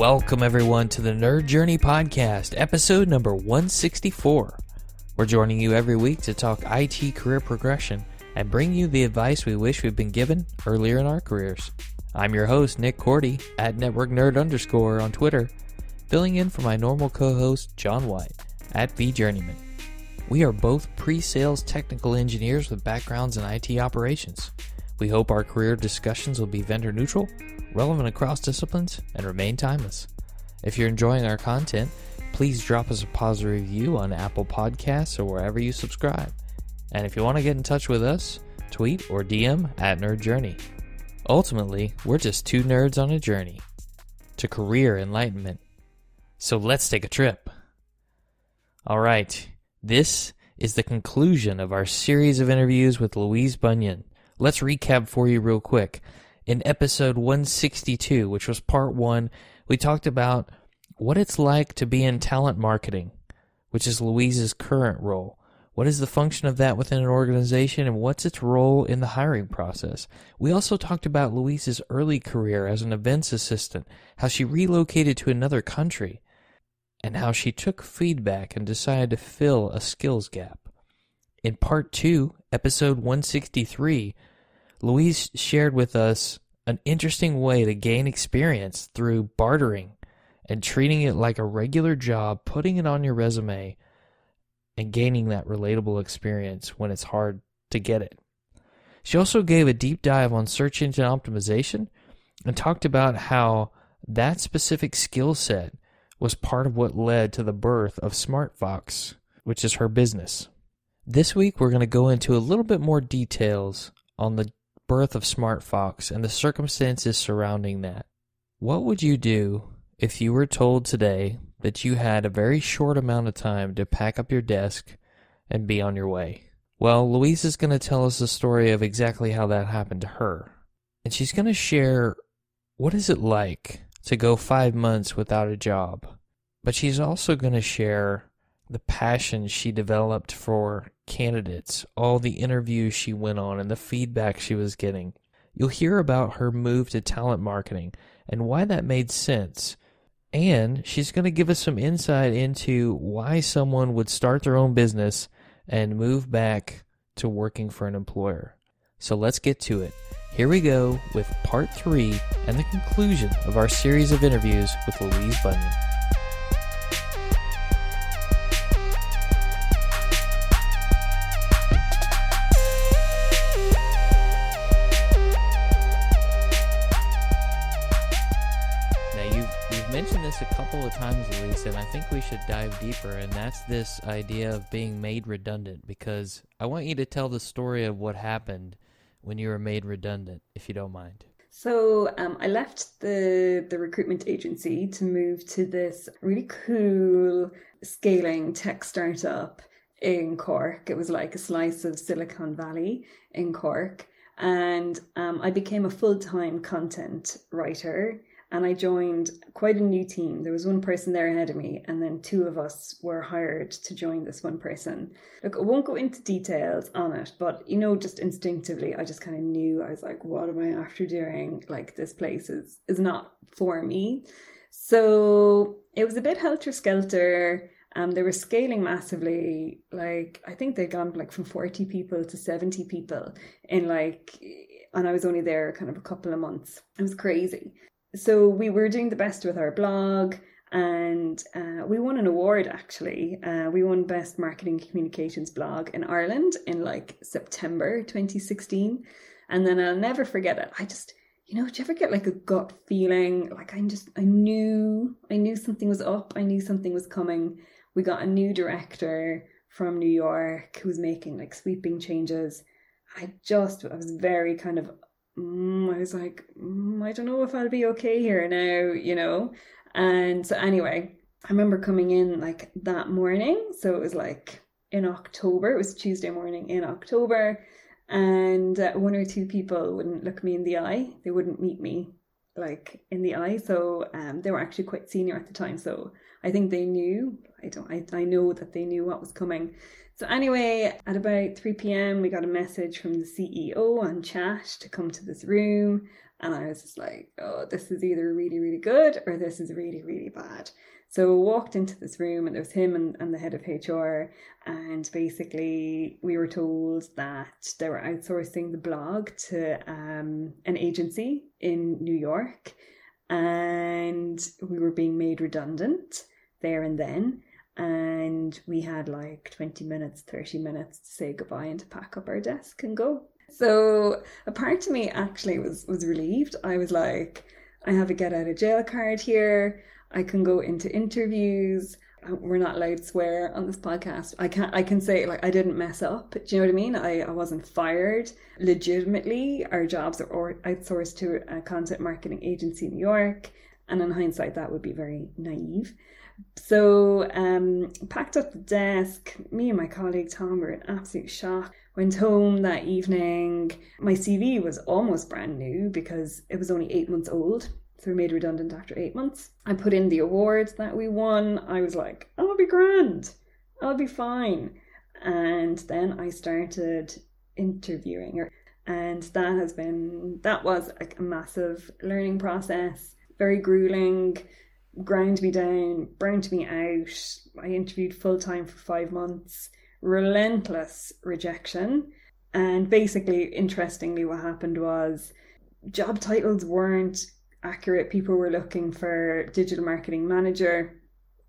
Welcome, everyone, to the Nerd Journey Podcast, episode number 164. We're joining you every week to talk IT career progression and bring you the advice we wish we'd been given earlier in our careers. I'm your host, Nick Korte, at Network Nerd underscore on Twitter, filling in for my normal co host, John White, at VJourneyman. We are both pre sales technical engineers with backgrounds in IT operations. We hope our career discussions will be vendor neutral relevant across disciplines, and remain timeless. If you're enjoying our content, please drop us a positive review on Apple Podcasts or wherever you subscribe. And if you want to get in touch with us, tweet or DM at Nerd Journey. Ultimately, we're just two nerds on a journey to career enlightenment. So let's take a trip. All right, this is the conclusion of our series of interviews with Louise Bunyan. Let's recap for you real quick in episode 162, which was part one, we talked about what it's like to be in talent marketing, which is Louise's current role. What is the function of that within an organization and what's its role in the hiring process? We also talked about Louise's early career as an events assistant, how she relocated to another country, and how she took feedback and decided to fill a skills gap. In part two, episode 163, Louise shared with us an interesting way to gain experience through bartering and treating it like a regular job, putting it on your resume, and gaining that relatable experience when it's hard to get it. She also gave a deep dive on search engine optimization and talked about how that specific skill set was part of what led to the birth of SmartFox, which is her business. This week, we're going to go into a little bit more details on the birth of SmartFox and the circumstances surrounding that. What would you do if you were told today that you had a very short amount of time to pack up your desk and be on your way? Well, Louise is going to tell us the story of exactly how that happened to her. And she's going to share what is it like to go five months without a job. But she's also going to share the passion she developed for candidates, all the interviews she went on, and the feedback she was getting. You'll hear about her move to talent marketing and why that made sense. And she's going to give us some insight into why someone would start their own business and move back to working for an employer. So let's get to it. Here we go with part three and the conclusion of our series of interviews with Louise Bunyan. A couple of times, Louise, and I think we should dive deeper, and that's this idea of being made redundant because I want you to tell the story of what happened when you were made redundant, if you don't mind. So um, I left the the recruitment agency to move to this really cool scaling tech startup in Cork. It was like a slice of Silicon Valley in Cork, and um, I became a full time content writer and I joined quite a new team. There was one person there ahead of me, and then two of us were hired to join this one person. Look, I won't go into details on it, but you know, just instinctively, I just kind of knew I was like, what am I after doing? Like, this place is is not for me. So it was a bit helter skelter. Um, they were scaling massively. Like I think they'd gone like from forty people to seventy people in like and I was only there kind of a couple of months. It was crazy so we were doing the best with our blog and uh, we won an award actually. Uh, we won Best Marketing Communications Blog in Ireland in like September 2016. And then I'll never forget it. I just, you know, do you ever get like a gut feeling? Like I'm just, I knew, I knew something was up. I knew something was coming. We got a new director from New York who was making like sweeping changes. I just, I was very kind of mm, I was like, mm, I don't know if I'll be okay here now, you know. And so anyway, I remember coming in like that morning. So it was like in October. It was Tuesday morning in October, and uh, one or two people wouldn't look me in the eye. They wouldn't meet me like in the eye. So um, they were actually quite senior at the time. So I think they knew. I don't. I, I know that they knew what was coming. So, anyway, at about 3 pm, we got a message from the CEO on chat to come to this room. And I was just like, oh, this is either really, really good or this is really, really bad. So we walked into this room and there was him and, and the head of HR. And basically, we were told that they were outsourcing the blog to um, an agency in New York. And we were being made redundant there and then and we had like 20 minutes 30 minutes to say goodbye and to pack up our desk and go so a part of me actually was was relieved i was like i have a get out of jail card here i can go into interviews uh, we're not allowed to swear on this podcast i can i can say like i didn't mess up do you know what i mean i, I wasn't fired legitimately our jobs are outsourced to a content marketing agency in new york and in hindsight that would be very naive so um, packed up the desk. Me and my colleague Tom were in absolute shock. Went home that evening. My CV was almost brand new because it was only eight months old. So made redundant after eight months. I put in the awards that we won. I was like, I'll be grand. I'll be fine. And then I started interviewing her. And that has been, that was like a massive learning process, very grueling ground me down, burnt me out. I interviewed full time for five months, relentless rejection. And basically, interestingly, what happened was job titles weren't accurate. People were looking for digital marketing manager.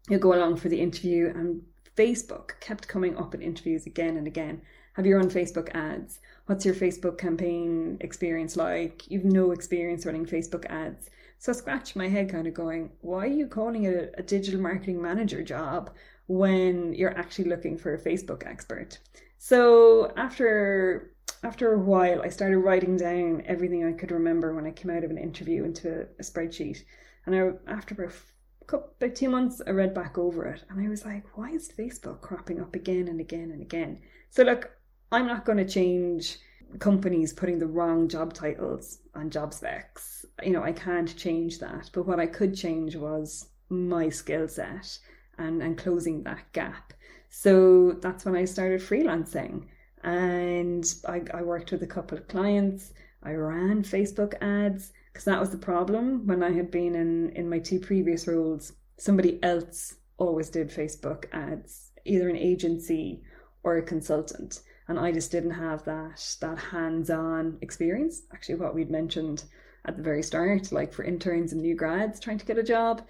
You go along for the interview, and Facebook kept coming up in interviews again and again. Have you run Facebook ads? What's your Facebook campaign experience like? You've no experience running Facebook ads. So I scratched my head kind of going, why are you calling it a digital marketing manager job when you're actually looking for a Facebook expert? So after after a while, I started writing down everything I could remember when I came out of an interview into a, a spreadsheet. And I, after about, about two months, I read back over it and I was like, why is Facebook cropping up again and again and again? So, look, I'm not going to change companies putting the wrong job titles on job specs. You know, I can't change that. But what I could change was my skill set and, and closing that gap. So that's when I started freelancing. And I, I worked with a couple of clients. I ran Facebook ads because that was the problem when I had been in, in my two previous roles. Somebody else always did Facebook ads, either an agency or a consultant and I just didn't have that that hands-on experience. Actually, what we'd mentioned at the very start, like for interns and new grads trying to get a job,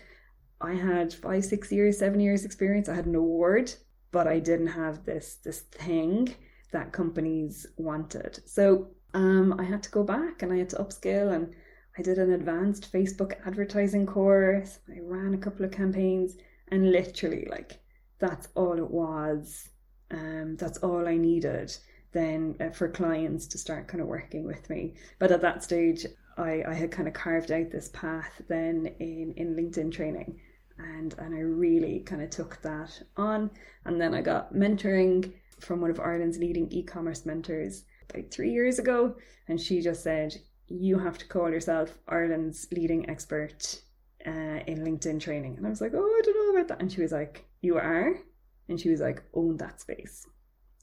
I had five, six years, seven years experience. I had an award, but I didn't have this this thing that companies wanted. So um, I had to go back and I had to upskill and I did an advanced Facebook advertising course. I ran a couple of campaigns and literally like that's all it was um, that's all I needed then uh, for clients to start kind of working with me. But at that stage, I, I had kind of carved out this path then in, in LinkedIn training. And, and I really kind of took that on. And then I got mentoring from one of Ireland's leading e commerce mentors about three years ago. And she just said, You have to call yourself Ireland's leading expert uh, in LinkedIn training. And I was like, Oh, I don't know about that. And she was like, You are? And she was like, own that space.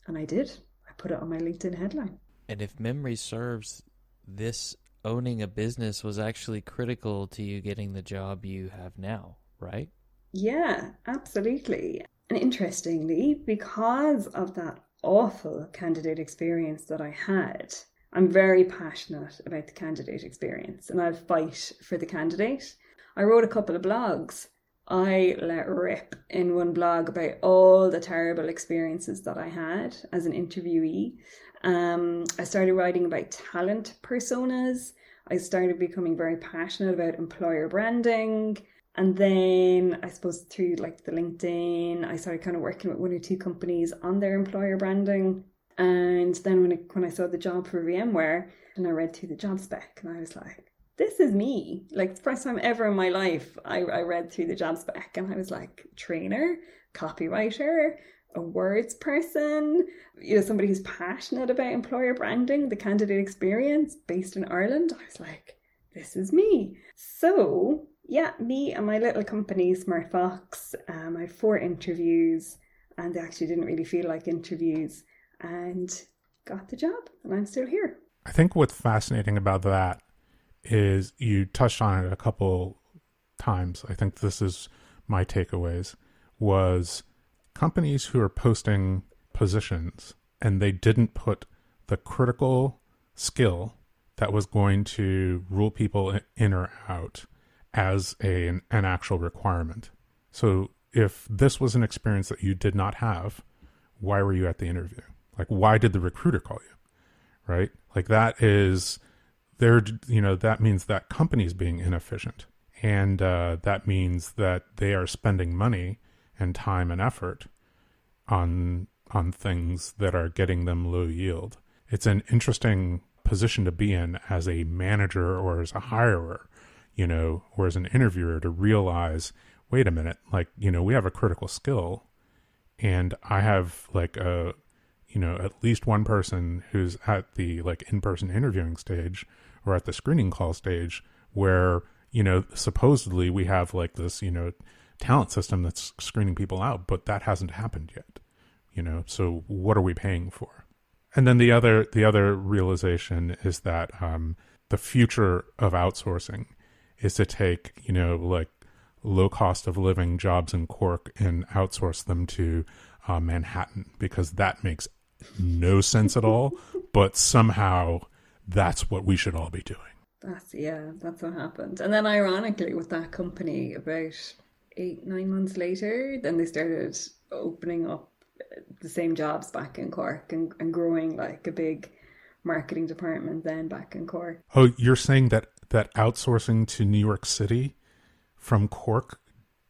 And I did. I put it on my LinkedIn headline. And if memory serves, this owning a business was actually critical to you getting the job you have now, right? Yeah, absolutely. And interestingly, because of that awful candidate experience that I had, I'm very passionate about the candidate experience and I'll fight for the candidate. I wrote a couple of blogs I let rip in one blog about all the terrible experiences that I had as an interviewee. Um, I started writing about talent personas. I started becoming very passionate about employer branding. And then I suppose through like the LinkedIn, I started kind of working with one or two companies on their employer branding. And then when, it, when I saw the job for VMware and I read through the job spec and I was like, this is me. Like the first time ever in my life, I, I read through the job spec and I was like, trainer, copywriter, a words person, you know, somebody who's passionate about employer branding, the candidate experience based in Ireland. I was like, this is me. So yeah, me and my little company, Smart Fox, um, I had four interviews and they actually didn't really feel like interviews and got the job and I'm still here. I think what's fascinating about that is you touched on it a couple times. I think this is my takeaways was companies who are posting positions and they didn't put the critical skill that was going to rule people in or out as a, an, an actual requirement. So if this was an experience that you did not have, why were you at the interview? Like, why did the recruiter call you? Right? Like, that is, there, you know, that means that company's being inefficient. And uh, that means that they are spending money and time and effort on on things that are getting them low yield. It's an interesting position to be in as a manager or as a hirer, you know, or as an interviewer to realize wait a minute, like, you know, we have a critical skill and I have like a, you know, at least one person who's at the like in person interviewing stage or at the screening call stage where, you know, supposedly we have like this, you know, talent system that's screening people out, but that hasn't happened yet, you know, so what are we paying for? And then the other, the other realization is that, um, the future of outsourcing is to take, you know, like low cost of living jobs in Cork and outsource them to uh, Manhattan because that makes no sense at all. But somehow that's what we should all be doing. That's yeah, that's what happened. And then ironically, with that company, about eight nine months later, then they started opening up the same jobs back in Cork and, and growing like a big marketing department then back in Cork. Oh, you're saying that that outsourcing to New York City from Cork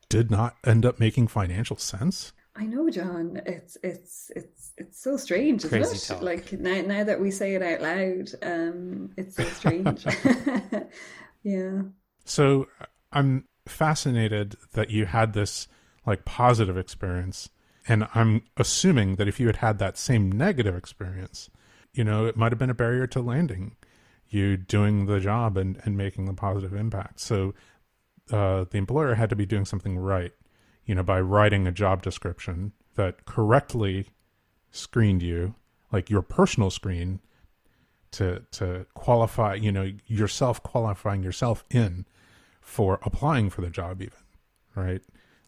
did not end up making financial sense? I know, John. It's it's it's it's so strange, isn't Crazy it? Talk. Like now, now that we say it out loud, um, it's so strange. yeah. So I'm fascinated that you had this like positive experience, and I'm assuming that if you had had that same negative experience, you know, it might have been a barrier to landing you doing the job and and making the positive impact. So uh, the employer had to be doing something right, you know, by writing a job description that correctly screened you, like your personal screen, to to qualify, you know, yourself qualifying yourself in for applying for the job, even, right?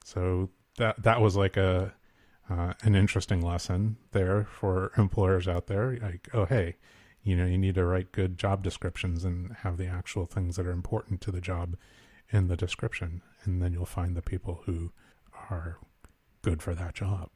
So that that was like a uh, an interesting lesson there for employers out there. Like, oh hey, you know, you need to write good job descriptions and have the actual things that are important to the job in the description, and then you'll find the people who are good for that job.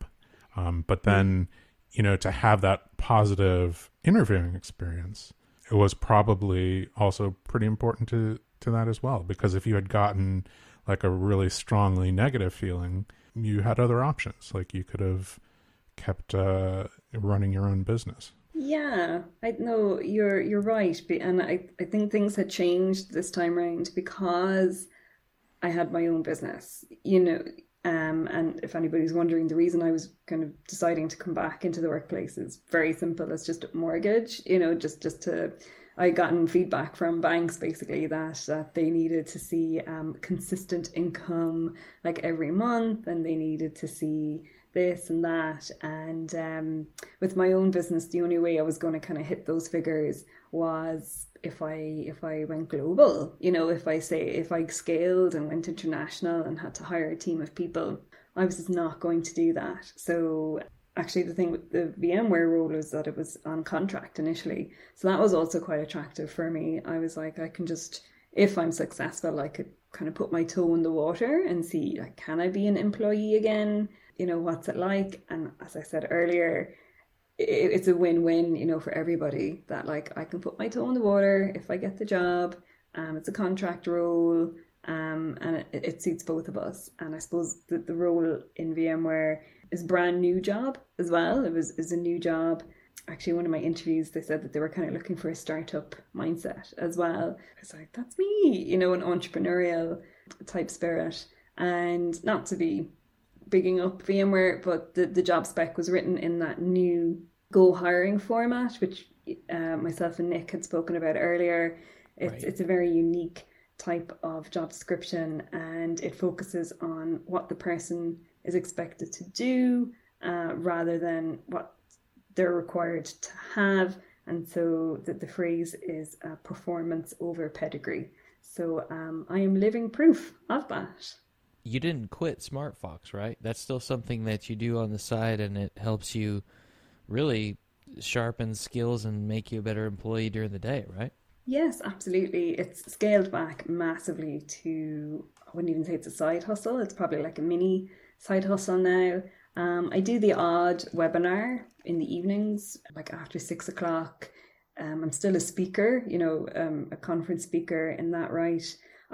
Um, but then, you know, to have that positive interviewing experience, it was probably also pretty important to to that as well. Because if you had gotten like a really strongly negative feeling, you had other options. Like you could have kept uh, running your own business. Yeah, I know you're you're right, and I I think things had changed this time around because I had my own business. You know, um, and if anybody's wondering, the reason I was kind of deciding to come back into the workplace is very simple. It's just a mortgage. You know, just just to I gotten feedback from banks basically that that they needed to see um, consistent income like every month, and they needed to see this and that. And um, with my own business, the only way I was going to kind of hit those figures was if I if I went global. You know, if I say if I scaled and went international and had to hire a team of people, I was just not going to do that. So actually the thing with the VMware role is that it was on contract initially. So that was also quite attractive for me. I was like, I can just if I'm successful, I could kind of put my toe in the water and see like can I be an employee again? You know what's it like? And as i said earlier it's a win-win you know for everybody that like i can put my toe in the water if i get the job um it's a contract role um and it, it suits both of us. And i suppose that the role in vmware is brand new job as well. It was is a new job. Actually one of my interviews they said that they were kind of looking for a startup mindset as well. I was like that's me you know an entrepreneurial type spirit. And not to be bigging up VMware, but the, the job spec was written in that new Go hiring format, which uh, myself and Nick had spoken about earlier. It's, right. it's a very unique type of job description and it focuses on what the person is expected to do uh, rather than what they're required to have. And so the, the phrase is uh, performance over pedigree. So um, I am living proof of that. You didn't quit SmartFox, right? That's still something that you do on the side, and it helps you really sharpen skills and make you a better employee during the day, right? Yes, absolutely. It's scaled back massively to, I wouldn't even say it's a side hustle. It's probably like a mini side hustle now. Um, I do the odd webinar in the evenings, like after six o'clock. Um, I'm still a speaker, you know, um, a conference speaker in that right.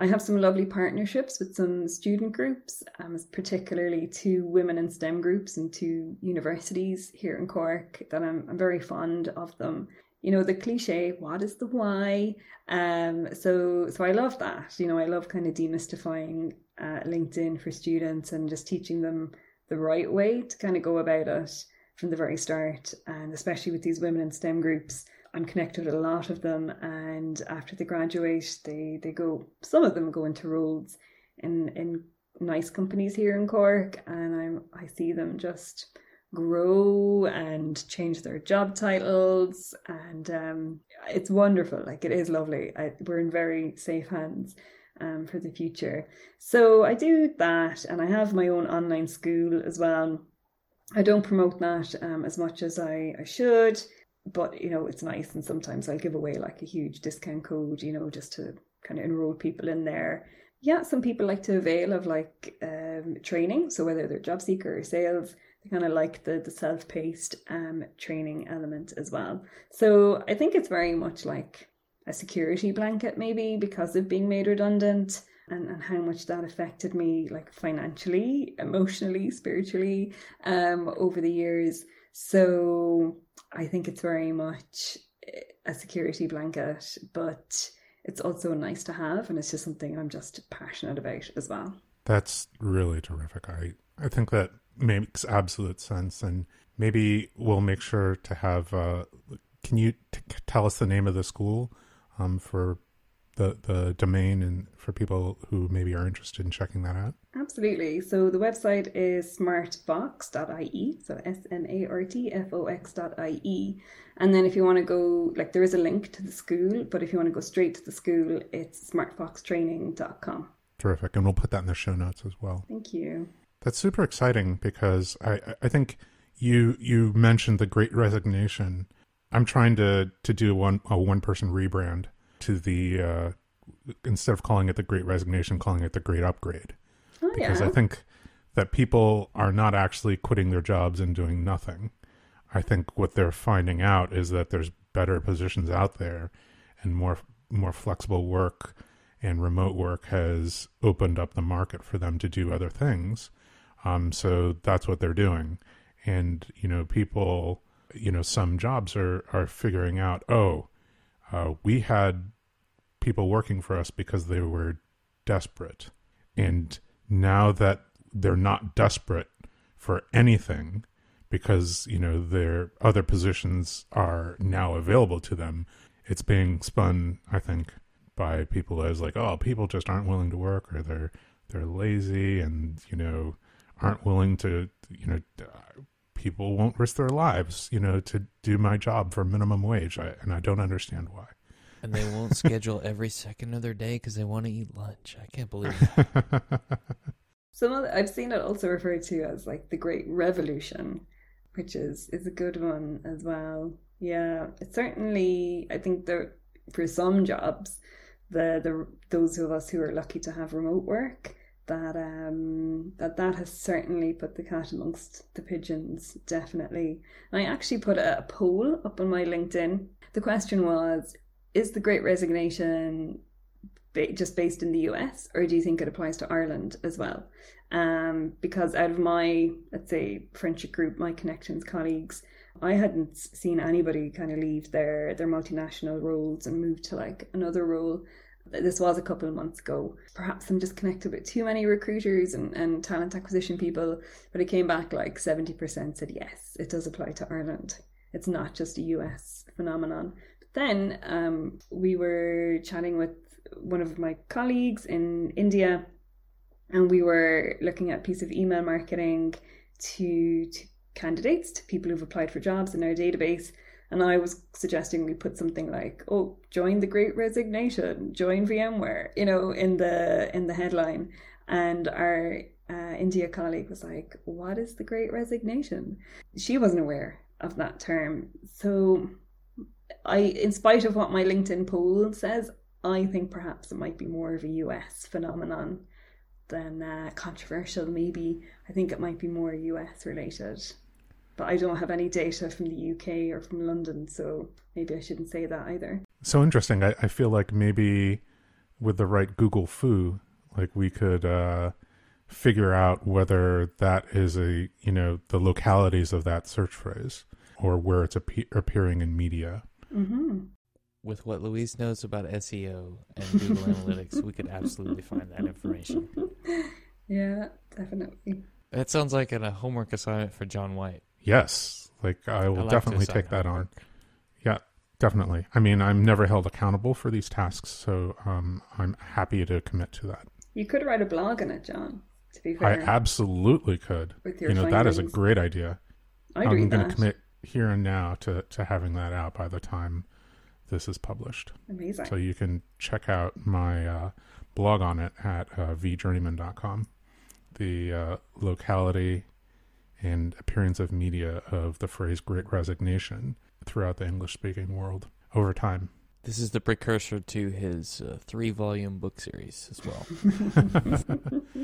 I have some lovely partnerships with some student groups, um, particularly two women in STEM groups and two universities here in Cork that I'm, I'm very fond of them. You know, the cliche, what is the why? Um, so, so I love that. You know, I love kind of demystifying uh, LinkedIn for students and just teaching them the right way to kind of go about it from the very start. And especially with these women in STEM groups, I'm connected with a lot of them. And after they graduate, they, they go, some of them go into roles in, in nice companies here in Cork. And I'm, I see them just grow and change their job titles and um, it's wonderful like it is lovely I, we're in very safe hands um, for the future. So I do that, and I have my own online school as well. I don't promote that um, as much as I, I should, but you know it's nice, and sometimes I'll give away like a huge discount code, you know, just to kind of enroll people in there. Yeah, some people like to avail of like um, training, so whether they're job seeker or sales, they kind of like the the self paced um, training element as well. So I think it's very much like a security blanket maybe because of being made redundant and, and how much that affected me like financially emotionally spiritually um over the years so i think it's very much a security blanket but it's also nice to have and it's just something i'm just passionate about as well. That's really terrific. I i think that makes absolute sense and maybe we'll make sure to have uh can you t- tell us the name of the school um, for the the domain and for people who maybe are interested in checking that out? Absolutely. So the website is smartfox.ie, so S M A R T F O X.ie. And then if you want to go, like there is a link to the school, but if you want to go straight to the school, it's smartfoxtraining.com. Terrific. And we'll put that in the show notes as well. Thank you. That's super exciting because I, I think you you mentioned the great resignation I'm trying to to do one a one person rebrand to the uh, instead of calling it the Great Resignation, calling it the Great Upgrade, oh, because yeah. I think that people are not actually quitting their jobs and doing nothing. I think what they're finding out is that there's better positions out there, and more more flexible work and remote work has opened up the market for them to do other things. Um, so that's what they're doing, and you know people you know some jobs are are figuring out oh uh, we had people working for us because they were desperate. And now that they're not desperate for anything because you know their other positions are now available to them it's being spun i think by people as like oh people just aren't willing to work or they're they're lazy and you know aren't willing to you know people won't risk their lives, you know, to do my job for minimum wage, I, and I don't understand why. And they won't schedule every second of their day because they want to eat lunch. I can't believe that. Some other, I've seen it also referred to as like the Great Revolution, which is is a good one as well. Yeah, it's certainly I think there for some jobs, the the those of us who are lucky to have remote work, that um, that that has certainly put the cat amongst the pigeons, definitely. And I actually put a, poll up on my LinkedIn. The question was: Is the Great Resignation ba- just based in the US, or do you think it applies to Ireland as well? Um, because out of my let's say friendship group, my connections, colleagues, I hadn't seen anybody kind of leave their their multinational roles and move to like another role this was a couple of months ago. Perhaps I'm just connected with too many recruiters and, and talent acquisition people, but it came back like 70% said yes, it does apply to Ireland. It's not just a US phenomenon. But then um, we were chatting with one of my colleagues in India, and we were looking at a piece of email marketing to, to candidates to people who've applied for jobs in our database. And I was suggesting we put something like, "Oh, join the Great Resignation, join VMware," you know, in the in the headline. And our uh, India colleague was like, "What is the Great Resignation?" She wasn't aware of that term. So, I, in spite of what my LinkedIn poll says, I think perhaps it might be more of a US phenomenon than uh, controversial. Maybe I think it might be more US related. But I don't have any data from the UK or from London, so maybe I shouldn't say that either. So interesting. I, I feel like maybe with the right Google fu, like we could uh, figure out whether that is a you know the localities of that search phrase or where it's ap- appearing in media. Mm-hmm. With what Louise knows about SEO and Google Analytics, we could absolutely find that information. Yeah, definitely. That sounds like a homework assignment for John White. Yes, like I will I like definitely take that on. homework. Yeah, definitely. I mean, I'm never held accountable for these tasks, so um, I'm happy to commit to that. You could write a blog on it, John. To be fair, I absolutely could. with your You know, that is a great idea. I'd I'm going to commit here and now to, to having that out by the time this is published. Amazing. So you can check out my uh, blog on it at uh, vjourneyman.com. The uh, locality and appearance of media of the phrase great resignation throughout the English speaking world over time. This is the precursor to his uh, three-volume book series as well.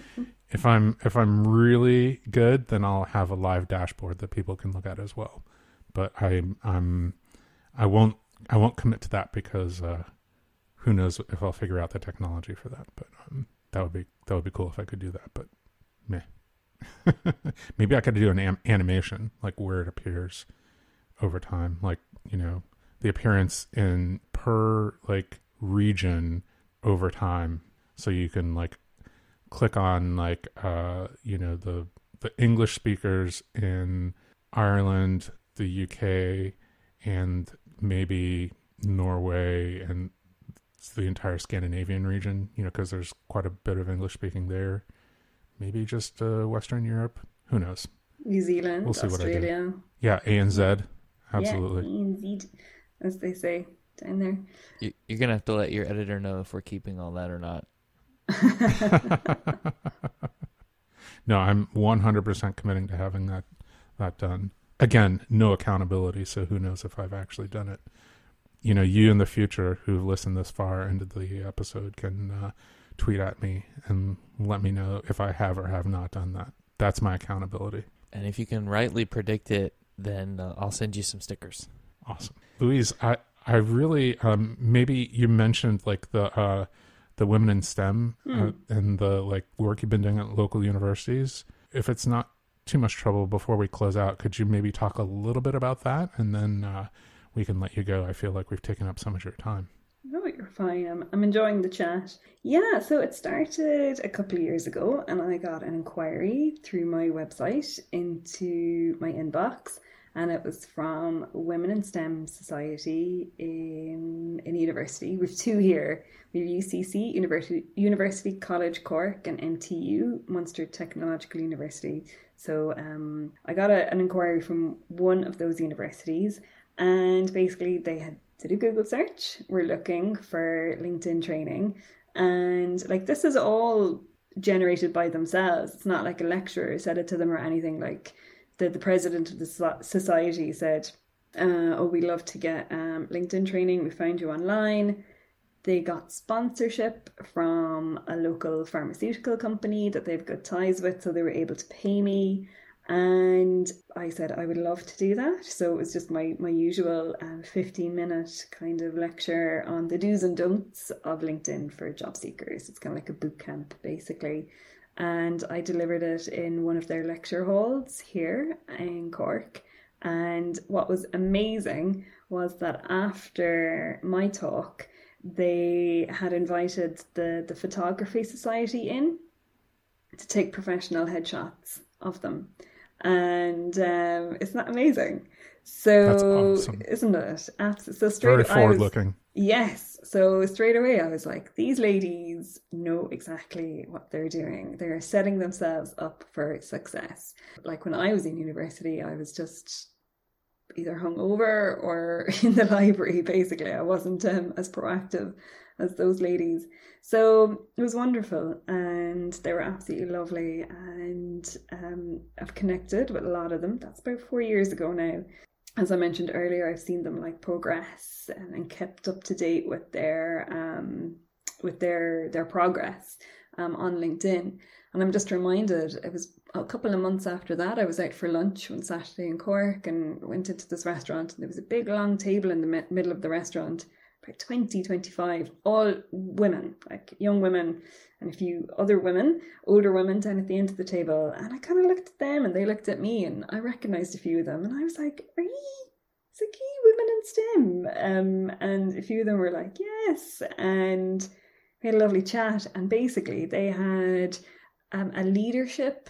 If I'm if I'm really good, then I'll have a live dashboard that people can look at as well. But I I'm I won't I won't commit to that because uh, who knows if I'll figure out the technology for that. But um, that would be that would be cool if I could do that. But meh. Maybe I could do an am- animation like where it appears over time, like you know the appearance in per like region over time, so you can like click on like uh you know the the English speakers in Ireland, the UK, and maybe Norway and the entire Scandinavian region. You know, because there's quite a bit of English speaking there. Maybe just uh, Western Europe. Who knows? New Zealand, We'll see what I do. Australia. Yeah, ANZ. Absolutely. Yeah, ANZ, as they say down there. You, you're gonna have to let your editor know if we're keeping all that or not. no, I'm 100% committing to having that that done. Again, no accountability, so who knows if I've actually done it. You know, you in the future who've listened this far into the episode can uh, tweet at me and let me know if I have or have not done that. That's my accountability. And if you can rightly predict it, then uh, I'll send you some stickers. Awesome, Louise. I I really um maybe you mentioned like the uh the women in STEM uh, and the like work you've been doing at local universities. If it's not too much trouble before we close out, could you maybe talk a little bit about that and then uh, we can let you go? I feel like we've taken up so much of your time. You're fine. I'm, enjoying the chat. Yeah, so it started a couple of years ago, and I got an inquiry through my website into my inbox, and it was from Women in STEM Society in in university. We've two here. We have UCC, University University College Cork, and MTU, Munster Technological University. So um, I got a, an inquiry from one of those universities, and basically they had did a Google search. We're looking for LinkedIn training, and like this is all generated by themselves. It's not like a lecturer said it to them or anything. Like the the president of the society said, uh, "Oh, we love to get um, LinkedIn training. We found you online." They got sponsorship from a local pharmaceutical company that they've got ties with, so they were able to pay me. And I said I would love to do that. So it was just my, my usual um, 15 minute kind of lecture on the do's and don'ts of LinkedIn for job seekers. It's kind of like a boot camp, basically. And I delivered it in one of their lecture halls here in Cork. And what was amazing was that after my talk, they had invited the, the Photography Society in to take professional headshots of them. And um, isn't that amazing? So awesome. isn't it? Absolutely. So straight Very forward was- looking. Yes. So straight away, I was like, these ladies know exactly what they're doing. They're setting themselves up for success. Like when I was in university, I was just either hungover or in the library, basically. I wasn't um, as proactive as those ladies. So it was wonderful and they were absolutely lovely. And um, I've connected with a lot of them. That's about four years ago now as I mentioned earlier, I've seen them like progress and, and kept up to date with their um, with their their progress um, on LinkedIn. And I'm just reminded it was a couple of months after that I was out for lunch one Saturday in Cork and went into this restaurant and there was a big long table in the mi- middle of the restaurant 20 25 all women like young women and a few other women older women down at the end of the table. And I kind of looked at them and they looked at me and I recognized a few of them and I was like are you it's like women in STEM? Um and a few of them were like yes. And we had a lovely chat and basically they had um, a leadership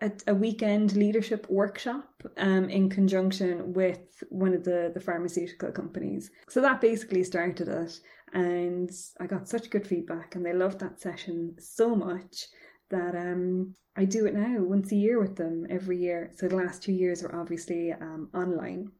a, a weekend leadership workshop um, in conjunction with one of the, the pharmaceutical companies. So that basically started it. And I got such good feedback, and they loved that session so much that um, I do it now once a year with them every year. So the last two years were obviously um, online.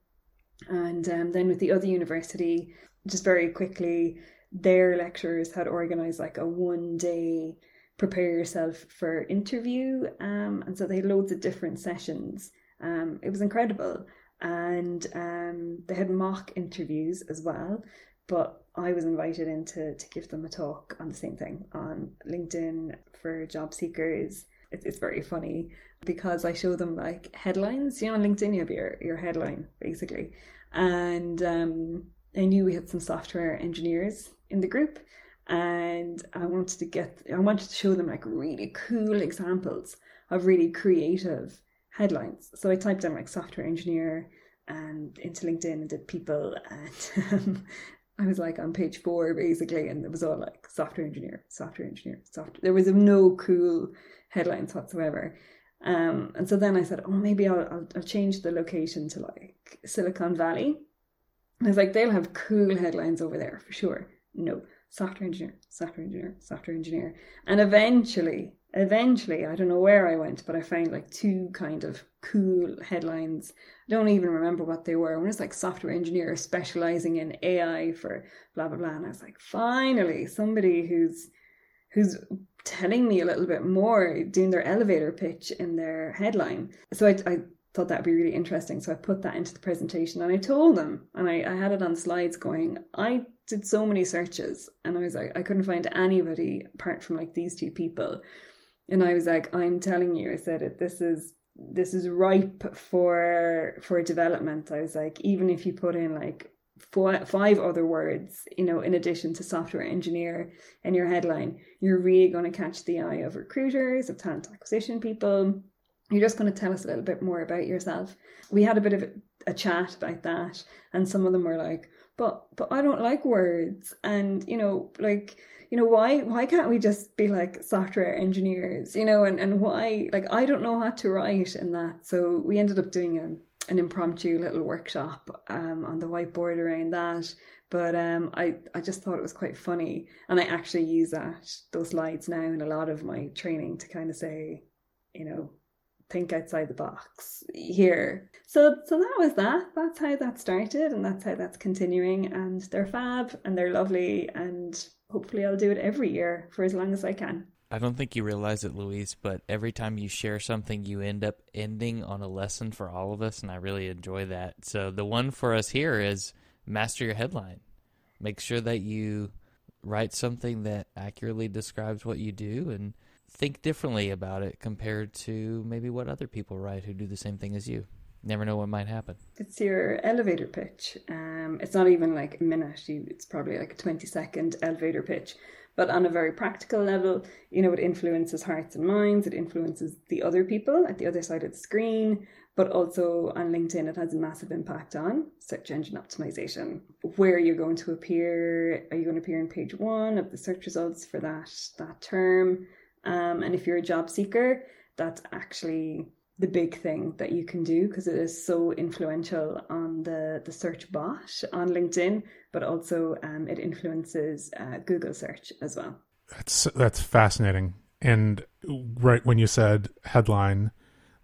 And um, then with the other university, just very quickly, their lecturers had organized like a one day prepare yourself for interview um, and so they had loads of different sessions um, it was incredible. And um, they had mock interviews as well but i was invited in to, to give them a talk on the same thing on linkedin for job seekers. It's, it's very funny because i show them like headlines you know on linkedin you have your, your headline basically. And um, i knew we had some software engineers in the group and I wanted to get I wanted to show them like really cool examples of really creative headlines. So I typed in like software engineer and into LinkedIn and did people and um, I was like on page four basically and it was all like software engineer, software engineer, software there was no cool headlines whatsoever. Um, and so then I said, oh, maybe I'll, I'll, I'll change the location to like Silicon Valley. And I was like, they'll have cool headlines over there for sure. No, software engineer, software engineer, software engineer. And eventually, eventually, I don't know where I went, but I found like two kind of cool headlines. I don't even remember what they were. One was like software engineer specializing in AI for blah blah blah. And I was like, finally, somebody who's who's telling me a little bit more, doing their elevator pitch in their headline. So I, I thought that would be really interesting. So I put that into the presentation and I told them, and I, I had it on slides going, I did so many searches and I was like, I couldn't find anybody apart from like these two people. And I was like, I'm telling you, I said it, this is this is ripe for for development. I was like, even if you put in like four, five other words, you know, in addition to software engineer in your headline, you're really going to catch the eye of recruiters, of talent acquisition people. You're just going to tell us a little bit more about yourself. We had a bit of a chat about that, and some of them were like, but but I don't like words and you know like you know why why can't we just be like software engineers you know and and why like I don't know how to write in that so we ended up doing a, an impromptu little workshop um on the whiteboard around that but um I I just thought it was quite funny and I actually use that those slides now in a lot of my training to kind of say you know think outside the box here. So so that was that. That's how that started and that's how that's continuing and they're fab and they're lovely and hopefully I'll do it every year for as long as I can. I don't think you realize it, Louise, but every time you share something, you end up ending on a lesson for all of us, and I really enjoy that. So, the one for us here is master your headline. Make sure that you write something that accurately describes what you do and think differently about it compared to maybe what other people write who do the same thing as you. Never know what might happen. It's your elevator pitch. Um, it's not even like a minute. You, it's probably like a twenty second elevator pitch. But on a very practical level, you know, it influences hearts and minds. It influences the other people at the other side of the screen. But also on LinkedIn, it has a massive impact on search engine optimization. Where you're going to appear? Are you going to appear in page one of the search results for that that term? Um, and if you're a job seeker, that's actually the big thing that you can do because it is so influential on the, the search bot on LinkedIn, but also um, it influences uh, Google search as well. That's that's fascinating. And right when you said headline,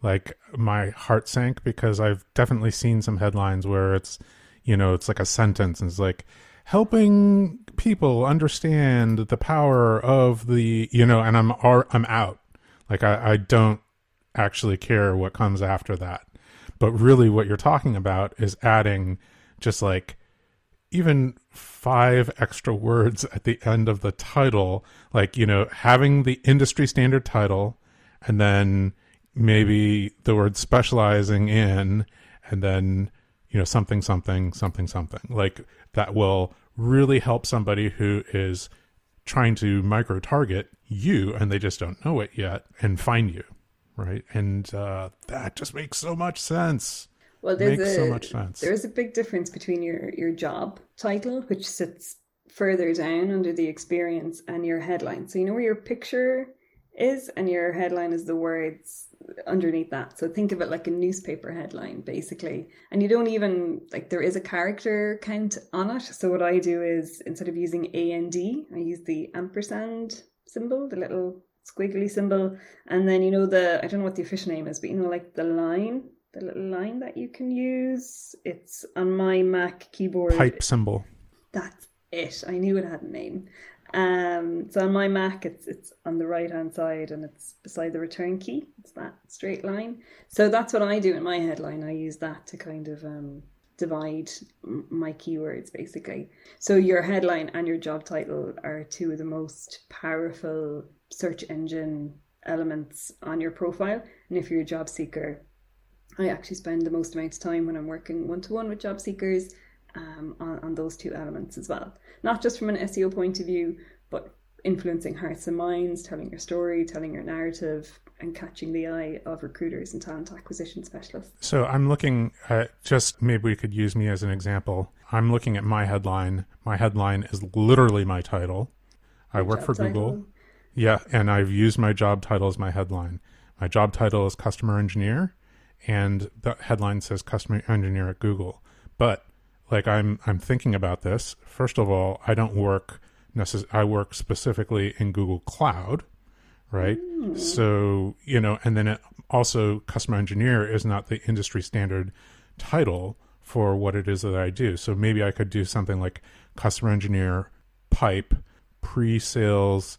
like my heart sank because I've definitely seen some headlines where it's, you know, it's like a sentence and it's like helping people understand the power of the, you know, and I'm I'm out. Like I, I don't actually care what comes after that. But really, what you're talking about is adding just like even five extra words at the end of the title, like, you know, having the industry standard title and then maybe the word specializing in and then, you know, something, something, something, something. Like that will really help somebody who is trying to micro target you and they just don't know it yet and find you right? And uh, that just makes so much sense. Well, there's makes a, so much sense. There's a big difference between your your job title, which sits further down under the experience, and your headline. So you know where your picture is, and your headline is the words underneath that. So think of it like a newspaper headline, basically. And you don't even like there is a character count on it. So what I do is instead of using A and D, I use the ampersand symbol, the little squiggly symbol, and then you know the I don't know what the official name is, but you know like the line, the little line that you can use. It's on my Mac keyboard. Pipe symbol. That's it. I knew it had a name. Um, so on my Mac, it's it's on the right hand side and it's beside the return key. It's that straight line. So that's what I do in my headline. I use that to kind of um, divide my keywords basically. So your headline and your job title are two of the most powerful search engine elements on your profile. And if you're a job seeker, I actually spend the most amount of time when I'm working one to one with job seekers um, on, on those two elements as well. Not just from an SEO point of view, but influencing hearts and minds, telling your story, telling your narrative, and catching the eye of recruiters and talent acquisition specialists. So I'm looking at just maybe we could use me as an example. I'm looking at my headline. My headline is literally my title. I work for title. Google. Yeah, and I've used my job title as my headline. My job title is customer engineer, and the headline says customer engineer at Google. But like I'm I'm thinking about this. First of all, I don't work necess- I work specifically in Google Cloud, right? Mm. So, you know, and then it also customer engineer is not the industry standard title for what it is that I do. So maybe I could do something like customer engineer pipe pre-sales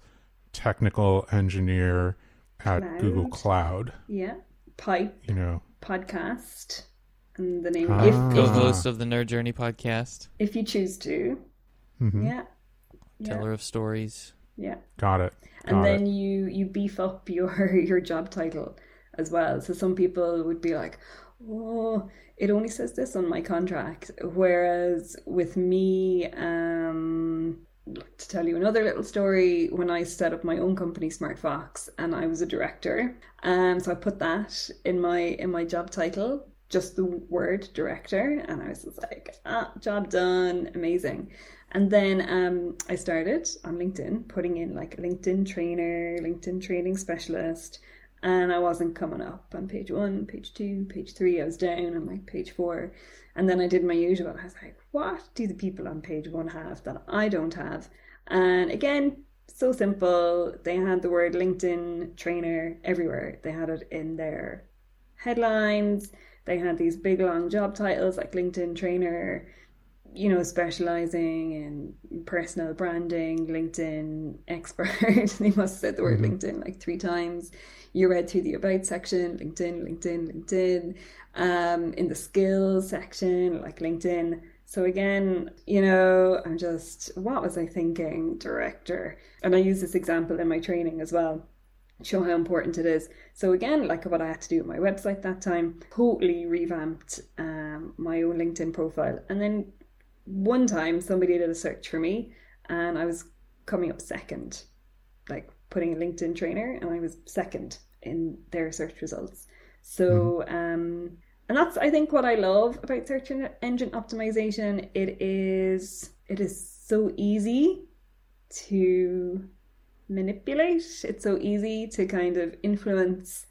technical engineer at Cloud. Google Cloud. Yeah. Pipe. You know. Podcast. And the name ah. if co-host of the Nerd Journey podcast. If you choose to. Mm-hmm. Yeah. Teller yeah. of stories. Yeah. Got it. Got and then it. you you beef up your your job title as well. So some people would be like, "Oh, it only says this on my contract," whereas with me, um, to tell you another little story, when I set up my own company, Smart Fox, and I was a director, um, so I put that in my in my job title, just the word director, and I was just like, ah, job done, amazing. And then um, I started on LinkedIn, putting in like LinkedIn trainer, LinkedIn training specialist, and I wasn't coming up on page one, page two, page three. I was down on like page four. And then I did my usual. I was like, what do the people on page one have that I don't have? And again, so simple. They had the word LinkedIn trainer everywhere. They had it in their headlines. They had these big long job titles like LinkedIn trainer, you know, specializing in personal branding, LinkedIn expert. they must have said the word mm-hmm. LinkedIn like three times. You read through the about section, LinkedIn, LinkedIn, LinkedIn um, in the skills section, like LinkedIn. So again, you know, I'm just, what was I thinking, director? And I use this example in my training as well, show how important it is. So again, like what I had to do with my website that time, totally revamped um, my own LinkedIn profile. And then one time somebody did a search for me and I was coming up second, like putting a LinkedIn trainer and I was second in their search results. So, mm-hmm. um, and that's I think what I love about search engine optimization. It is it is so easy to manipulate. It's so easy to kind of influence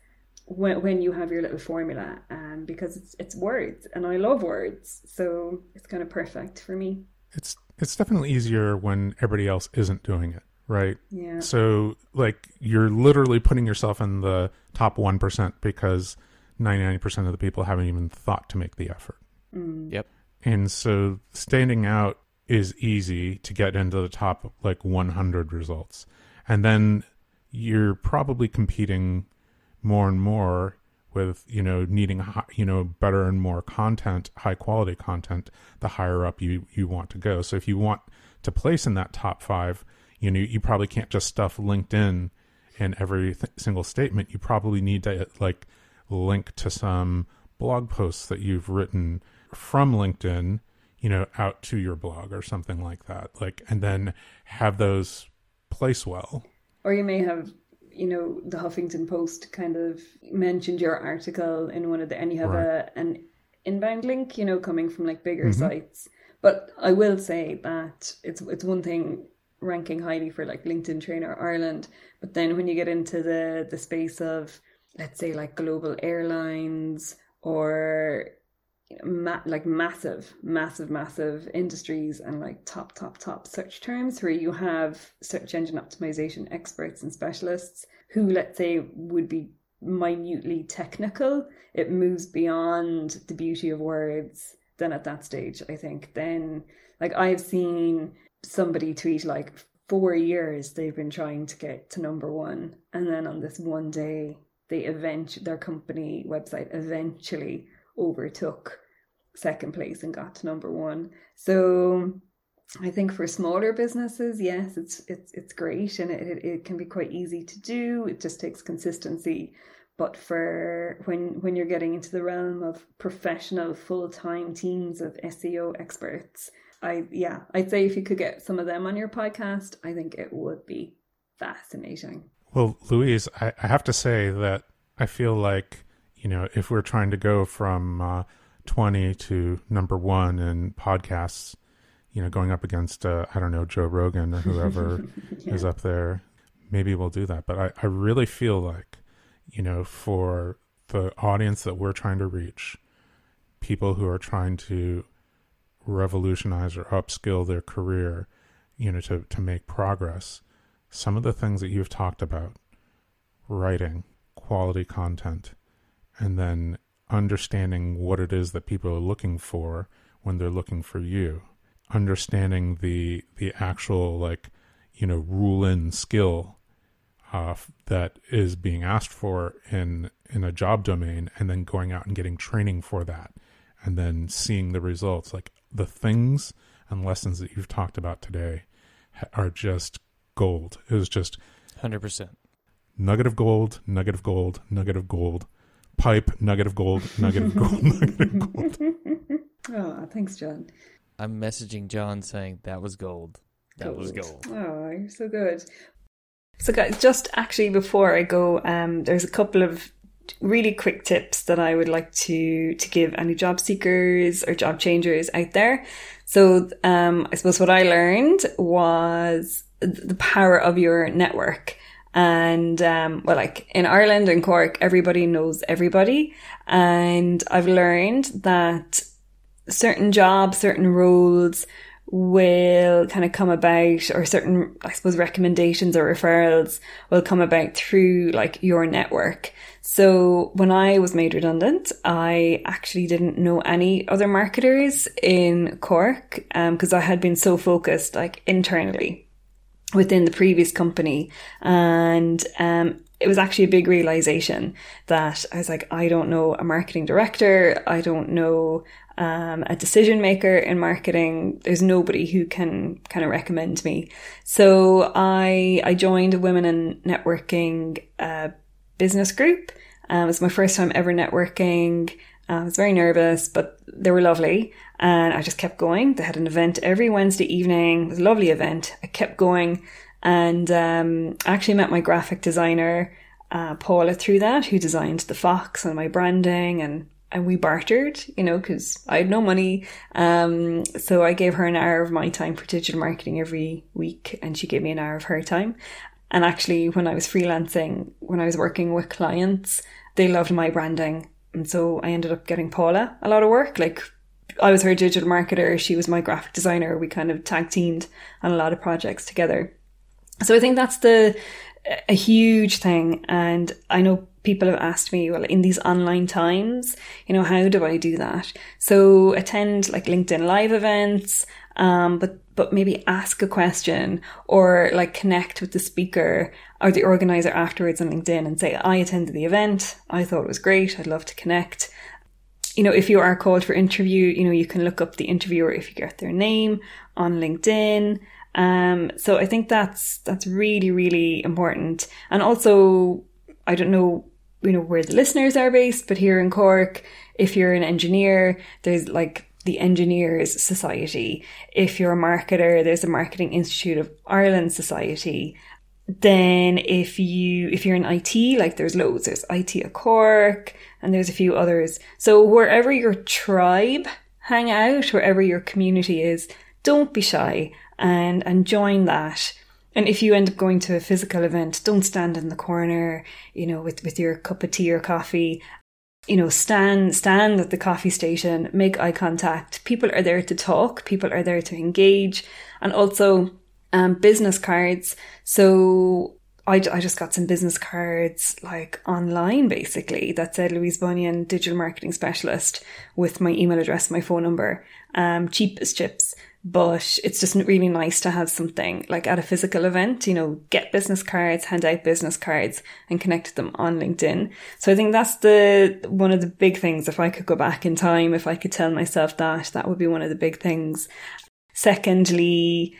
when, when you have your little formula um, because it's it's words and I love words so it's kind of perfect for me it's it's definitely easier when everybody else isn't doing it right yeah so like you're literally putting yourself in the top 1% because 99% of the people haven't even thought to make the effort mm. Yep. and so standing out is easy to get into the top like 100 results and then you're probably competing more and more with you know needing you know better and more content high quality content the higher up you you want to go so if you want to place in that top 5 you know you probably can't just stuff linkedin in every th- single statement you probably need to like link to some blog posts that you've written from linkedin you know out to your blog or something like that like and then have those place well or you may have you know the Huffington Post kind of mentioned your article in one of the and you have right. a an inbound link, you know, coming from like bigger mm-hmm. sites. But I will say that it's it's one thing ranking highly for like LinkedIn Trainer Ireland, but then when you get into the the space of let's say like global airlines or ma- like massive, massive, massive industries and like top, top, top search terms where you have search engine optimization experts and specialists who, let's say, would be minutely technical. It moves beyond the beauty of words. Then at that stage, I think, then like I've seen somebody tweet like four years they've been trying to get to number one, and then on this one day, they event their company website eventually overtook second place and got to number one. So I think for smaller businesses, yes, it's it's it's great and it, it can be quite easy to do. It just takes consistency. But for when when you're getting into the realm of professional full time teams of SEO experts, I yeah, I'd say if you could get some of them on your podcast, I think it would be fascinating. Well, Louise, I, I have to say that I feel like you know, if we're trying to go from uh, 20 to number one in podcasts, you know, going up against, uh, I don't know, Joe Rogan or whoever yeah. is up there, maybe we'll do that. But I, I really feel like, you know, for the audience that we're trying to reach, people who are trying to revolutionize or upskill their career, you know, to, to make progress, some of the things that you've talked about, writing, quality content, and then understanding what it is that people are looking for when they're looking for you. Understanding the the actual like you know rule in skill uh, that is being asked for in in a job domain and then going out and getting training for that and then seeing the results. Like the things and lessons that you've talked about today are just gold it was just 100% nugget of gold nugget of gold nugget of gold pipe, nugget of gold, nugget of gold, nugget of gold. Oh, thanks, John. I'm messaging John saying that was gold. That gold. was gold. Oh, you're so good. So, guys, just actually before I go, um, there's a couple of really quick tips that I would like to to give any job seekers or job changers out there. So, um, I suppose what I learned was the power of your network. And um, well, like in Ireland and Cork, everybody knows everybody. And I've learned that certain jobs, certain roles will kind of come about, or certain, I suppose, recommendations or referrals will come about through like your network. So when I was made redundant, I actually didn't know any other marketers in Cork because um, I had been so focused like internally within the previous company. And um, it was actually a big realization that I was like, I don't know a marketing director. I don't know um, a decision maker in marketing. There's nobody who can kind of recommend me. So I, I joined a women in networking uh, business group. Um, it was my first time ever networking. I was very nervous, but they were lovely. And I just kept going. They had an event every Wednesday evening. It was a lovely event. I kept going and um, I actually met my graphic designer, uh, Paula, through that, who designed the Fox and my branding and and we bartered, you know, because I had no money. Um, so I gave her an hour of my time for digital marketing every week, and she gave me an hour of her time. And actually, when I was freelancing, when I was working with clients, they loved my branding. And so I ended up getting Paula a lot of work. Like I was her digital marketer, she was my graphic designer. We kind of tag teamed on a lot of projects together. So I think that's the a huge thing. And I know people have asked me, well, in these online times, you know, how do I do that? So attend like LinkedIn live events, um, but but maybe ask a question or like connect with the speaker or the organizer afterwards on LinkedIn and say, I attended the event. I thought it was great. I'd love to connect. You know, if you are called for interview, you know, you can look up the interviewer if you get their name on LinkedIn. Um, so I think that's that's really really important. And also, I don't know, you know, where the listeners are based, but here in Cork, if you're an engineer, there's like the Engineers Society. If you're a marketer, there's a Marketing Institute of Ireland Society. Then if you if you're in IT, like there's loads. There's IT at Cork and there's a few others. So wherever your tribe hang out, wherever your community is, don't be shy and and join that. And if you end up going to a physical event, don't stand in the corner, you know, with, with your cup of tea or coffee. You know, stand stand at the coffee station, make eye contact. People are there to talk, people are there to engage, and also um, business cards. So I, I just got some business cards like online basically that said Louise Bunyan, digital marketing specialist, with my email address, my phone number, um, cheap as chips but it's just really nice to have something like at a physical event, you know, get business cards, hand out business cards and connect them on LinkedIn. So I think that's the, one of the big things. If I could go back in time, if I could tell myself that, that would be one of the big things. Secondly,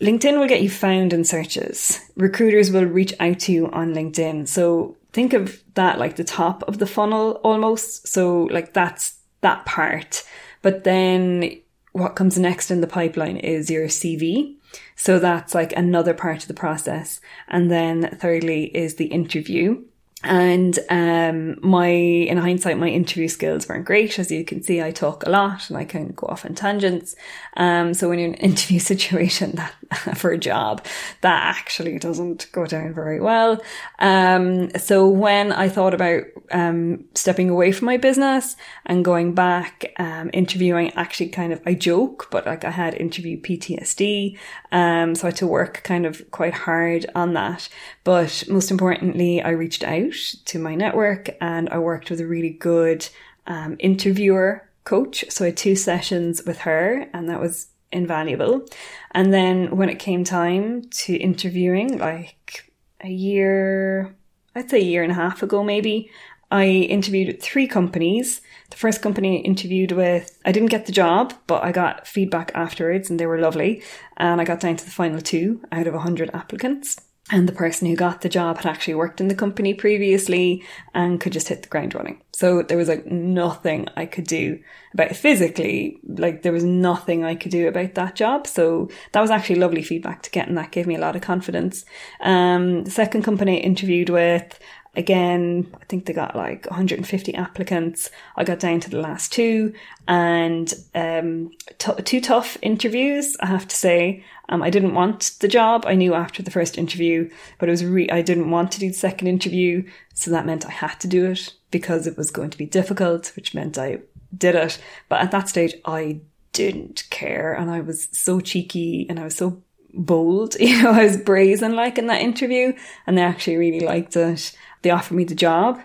LinkedIn will get you found in searches. Recruiters will reach out to you on LinkedIn. So think of that like the top of the funnel almost. So like that's that part. But then what comes next in the pipeline is your CV. So that's like another part of the process. And then thirdly is the interview. And um, my, in hindsight, my interview skills weren't great. As you can see, I talk a lot and I can go off on tangents. Um, so when you're in an interview situation that, for a job, that actually doesn't go down very well. Um, so when I thought about um, stepping away from my business and going back, um, interviewing, actually kind of, I joke, but like I had interview PTSD. Um, so I had to work kind of quite hard on that. But most importantly, I reached out to my network and I worked with a really good um, interviewer coach. So I had two sessions with her and that was invaluable. And then when it came time to interviewing, like a year, I'd say a year and a half ago, maybe, I interviewed three companies. The first company I interviewed with, I didn't get the job, but I got feedback afterwards and they were lovely. And I got down to the final two out of 100 applicants. And the person who got the job had actually worked in the company previously and could just hit the ground running. So there was like nothing I could do about it physically. Like there was nothing I could do about that job. So that was actually lovely feedback to get and that gave me a lot of confidence. Um, the second company I interviewed with, Again, I think they got like 150 applicants. I got down to the last two and um, t- two tough interviews, I have to say. Um, I didn't want the job. I knew after the first interview, but it was re- I didn't want to do the second interview. So that meant I had to do it because it was going to be difficult, which meant I did it. But at that stage, I didn't care. And I was so cheeky and I was so bold. You know, I was brazen like in that interview and they actually really liked it. They offered me the job.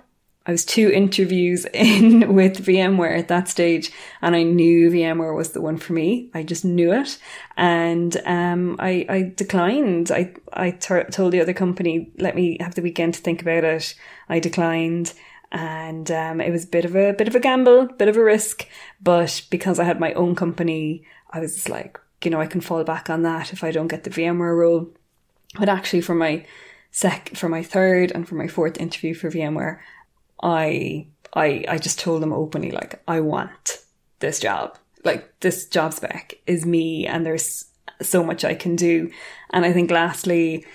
I was two interviews in with VMware at that stage, and I knew VMware was the one for me. I just knew it, and um, I, I declined. I I t- told the other company, "Let me have the weekend to think about it." I declined, and um, it was a bit of a bit of a gamble, bit of a risk, but because I had my own company, I was like, you know, I can fall back on that if I don't get the VMware role. But actually, for my sec for my third and for my fourth interview for VMware, I I I just told them openly like I want this job. Like this job spec is me and there's so much I can do. And I think lastly,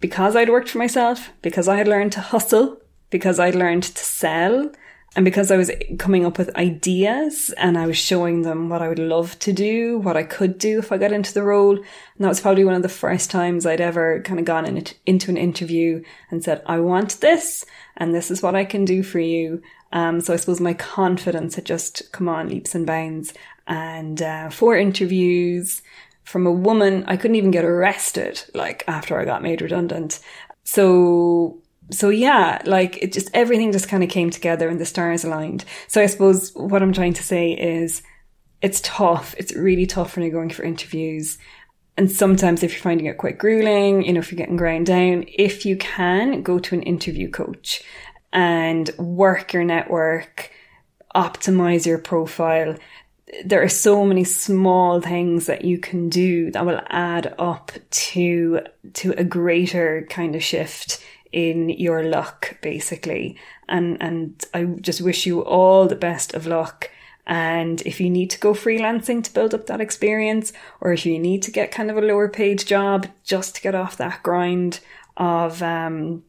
because I'd worked for myself, because I had learned to hustle, because I'd learned to sell And because I was coming up with ideas and I was showing them what I would love to do, what I could do if I got into the role. And that was probably one of the first times I'd ever kind of gone in it, into an interview and said, I want this and this is what I can do for you. Um, so I suppose my confidence had just come on leaps and bounds and, uh, four interviews from a woman. I couldn't even get arrested, like after I got made redundant. So so yeah, like it just everything just kind of came together and the stars aligned. So I suppose what I'm trying to say is it's tough. It's really tough when you're going for interviews. And sometimes if you're finding it quite grueling, you know, if you're getting ground down, if you can go to an interview coach and work your network, optimize your profile. There are so many small things that you can do that will add up to, to a greater kind of shift in your luck, basically. And, and I just wish you all the best of luck. And if you need to go freelancing to build up that experience, or if you need to get kind of a lower paid job just to get off that grind of, um,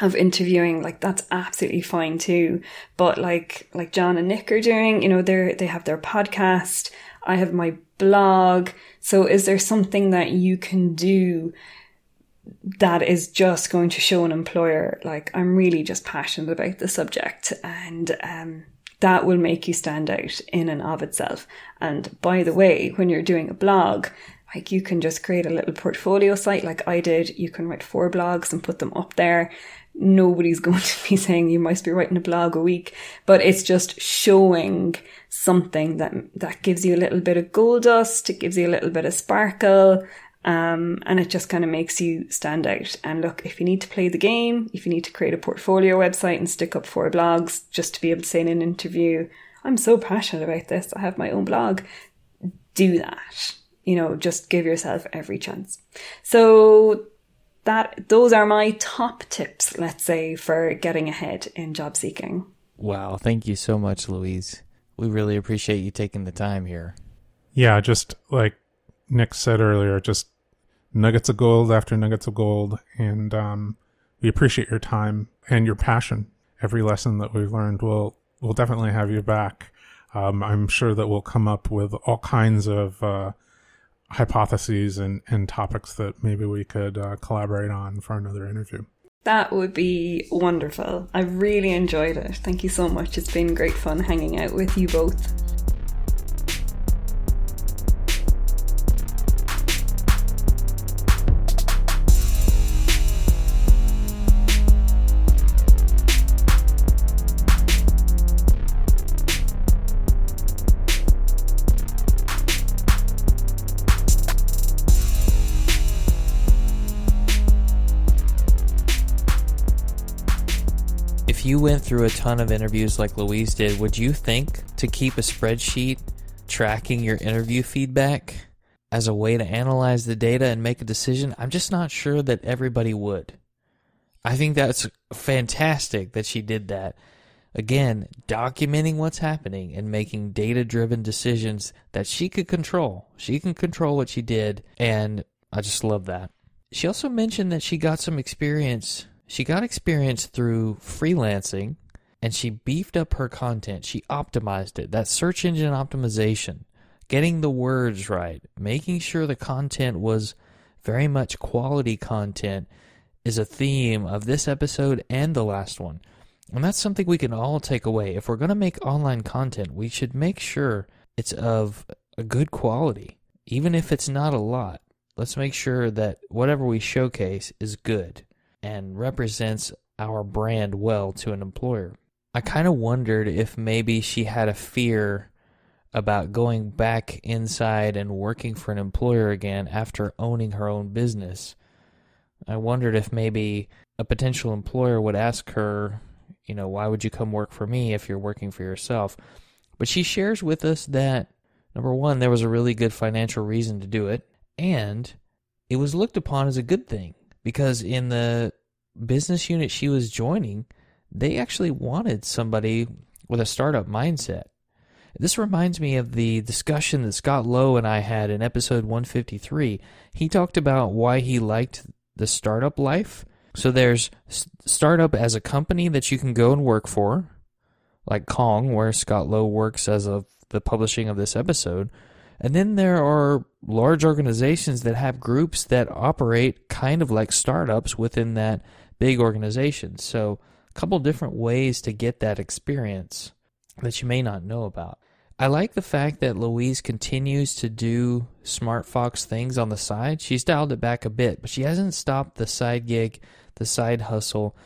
of interviewing, like that's absolutely fine too. But like, like John and Nick are doing, you know, they're, they have their podcast. I have my blog. So is there something that you can do that is just going to show an employer like I'm really just passionate about the subject and um, that will make you stand out in and of itself. And by the way, when you're doing a blog, like you can just create a little portfolio site like I did. You can write four blogs and put them up there. Nobody's going to be saying you must be writing a blog a week, but it's just showing something that that gives you a little bit of gold dust, it gives you a little bit of sparkle, um, and it just kind of makes you stand out. And look, if you need to play the game, if you need to create a portfolio website and stick up four blogs just to be able to say in an interview, I'm so passionate about this, I have my own blog, do that. You know, just give yourself every chance. So that those are my top tips, let's say, for getting ahead in job seeking. Wow, thank you so much, Louise. We really appreciate you taking the time here. Yeah, just like Nick said earlier, just nuggets of gold after nuggets of gold. And um, we appreciate your time and your passion. Every lesson that we've learned will will definitely have you back. Um, I'm sure that we'll come up with all kinds of uh, hypotheses and, and topics that maybe we could uh, collaborate on for another interview. That would be wonderful. I really enjoyed it. Thank you so much. It's been great fun hanging out with you both. Went through a ton of interviews like Louise did, would you think to keep a spreadsheet tracking your interview feedback as a way to analyze the data and make a decision? I'm just not sure that everybody would. I think that's fantastic that she did that. Again, documenting what's happening and making data driven decisions that she could control. She can control what she did, and I just love that. She also mentioned that she got some experience she got experience through freelancing and she beefed up her content. She optimized it. That search engine optimization, getting the words right, making sure the content was very much quality content is a theme of this episode and the last one. And that's something we can all take away. If we're going to make online content, we should make sure it's of a good quality, even if it's not a lot. Let's make sure that whatever we showcase is good and represents our brand well to an employer. I kind of wondered if maybe she had a fear about going back inside and working for an employer again after owning her own business. I wondered if maybe a potential employer would ask her, you know, why would you come work for me if you're working for yourself? But she shares with us that number one, there was a really good financial reason to do it, and it was looked upon as a good thing because in the business unit she was joining, they actually wanted somebody with a startup mindset. This reminds me of the discussion that Scott Lowe and I had in episode 153. He talked about why he liked the startup life. So there's startup as a company that you can go and work for. like Kong, where Scott Lowe works as of the publishing of this episode. And then there are large organizations that have groups that operate kind of like startups within that big organization. So, a couple different ways to get that experience that you may not know about. I like the fact that Louise continues to do Smart Fox things on the side. She's dialed it back a bit, but she hasn't stopped the side gig, the side hustle,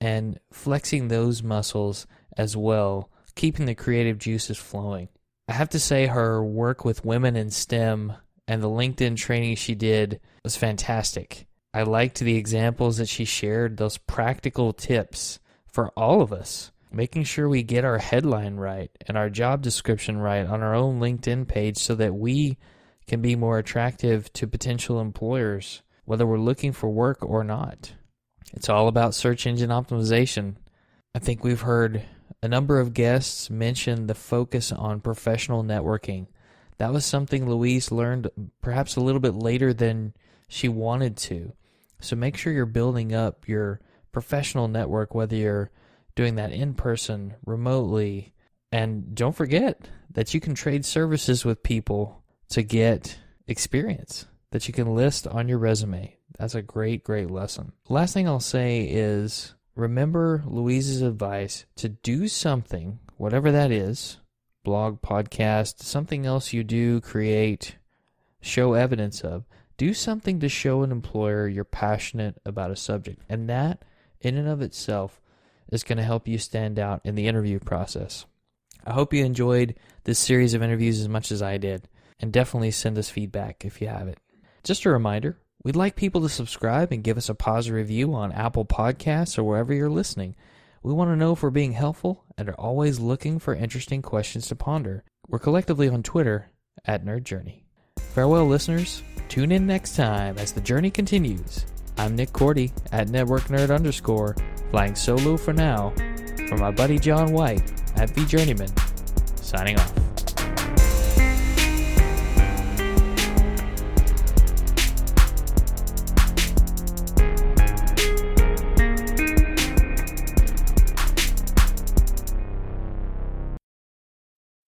and flexing those muscles as well, keeping the creative juices flowing. I have to say, her work with women in STEM and the LinkedIn training she did was fantastic. I liked the examples that she shared, those practical tips for all of us, making sure we get our headline right and our job description right on our own LinkedIn page so that we can be more attractive to potential employers, whether we're looking for work or not. It's all about search engine optimization. I think we've heard a number of guests mentioned the focus on professional networking. That was something Louise learned perhaps a little bit later than she wanted to. So make sure you're building up your professional network, whether you're doing that in person, remotely. And don't forget that you can trade services with people to get experience that you can list on your resume. That's a great, great lesson. Last thing I'll say is remember Louise's advice to do something, whatever that is blog, podcast, something else you do, create, show evidence of. Do something to show an employer you're passionate about a subject. And that, in and of itself, is going to help you stand out in the interview process. I hope you enjoyed this series of interviews as much as I did, and definitely send us feedback if you have it. Just a reminder We'd like people to subscribe and give us a positive review on Apple Podcasts or wherever you're listening. We want to know if we're being helpful and are always looking for interesting questions to ponder. We're collectively on Twitter at Nerd Journey. Farewell, listeners. Tune in next time as the journey continues. I'm Nick Korte at Network Nerd underscore, flying solo for now, for my buddy John White at The Journeyman, signing off.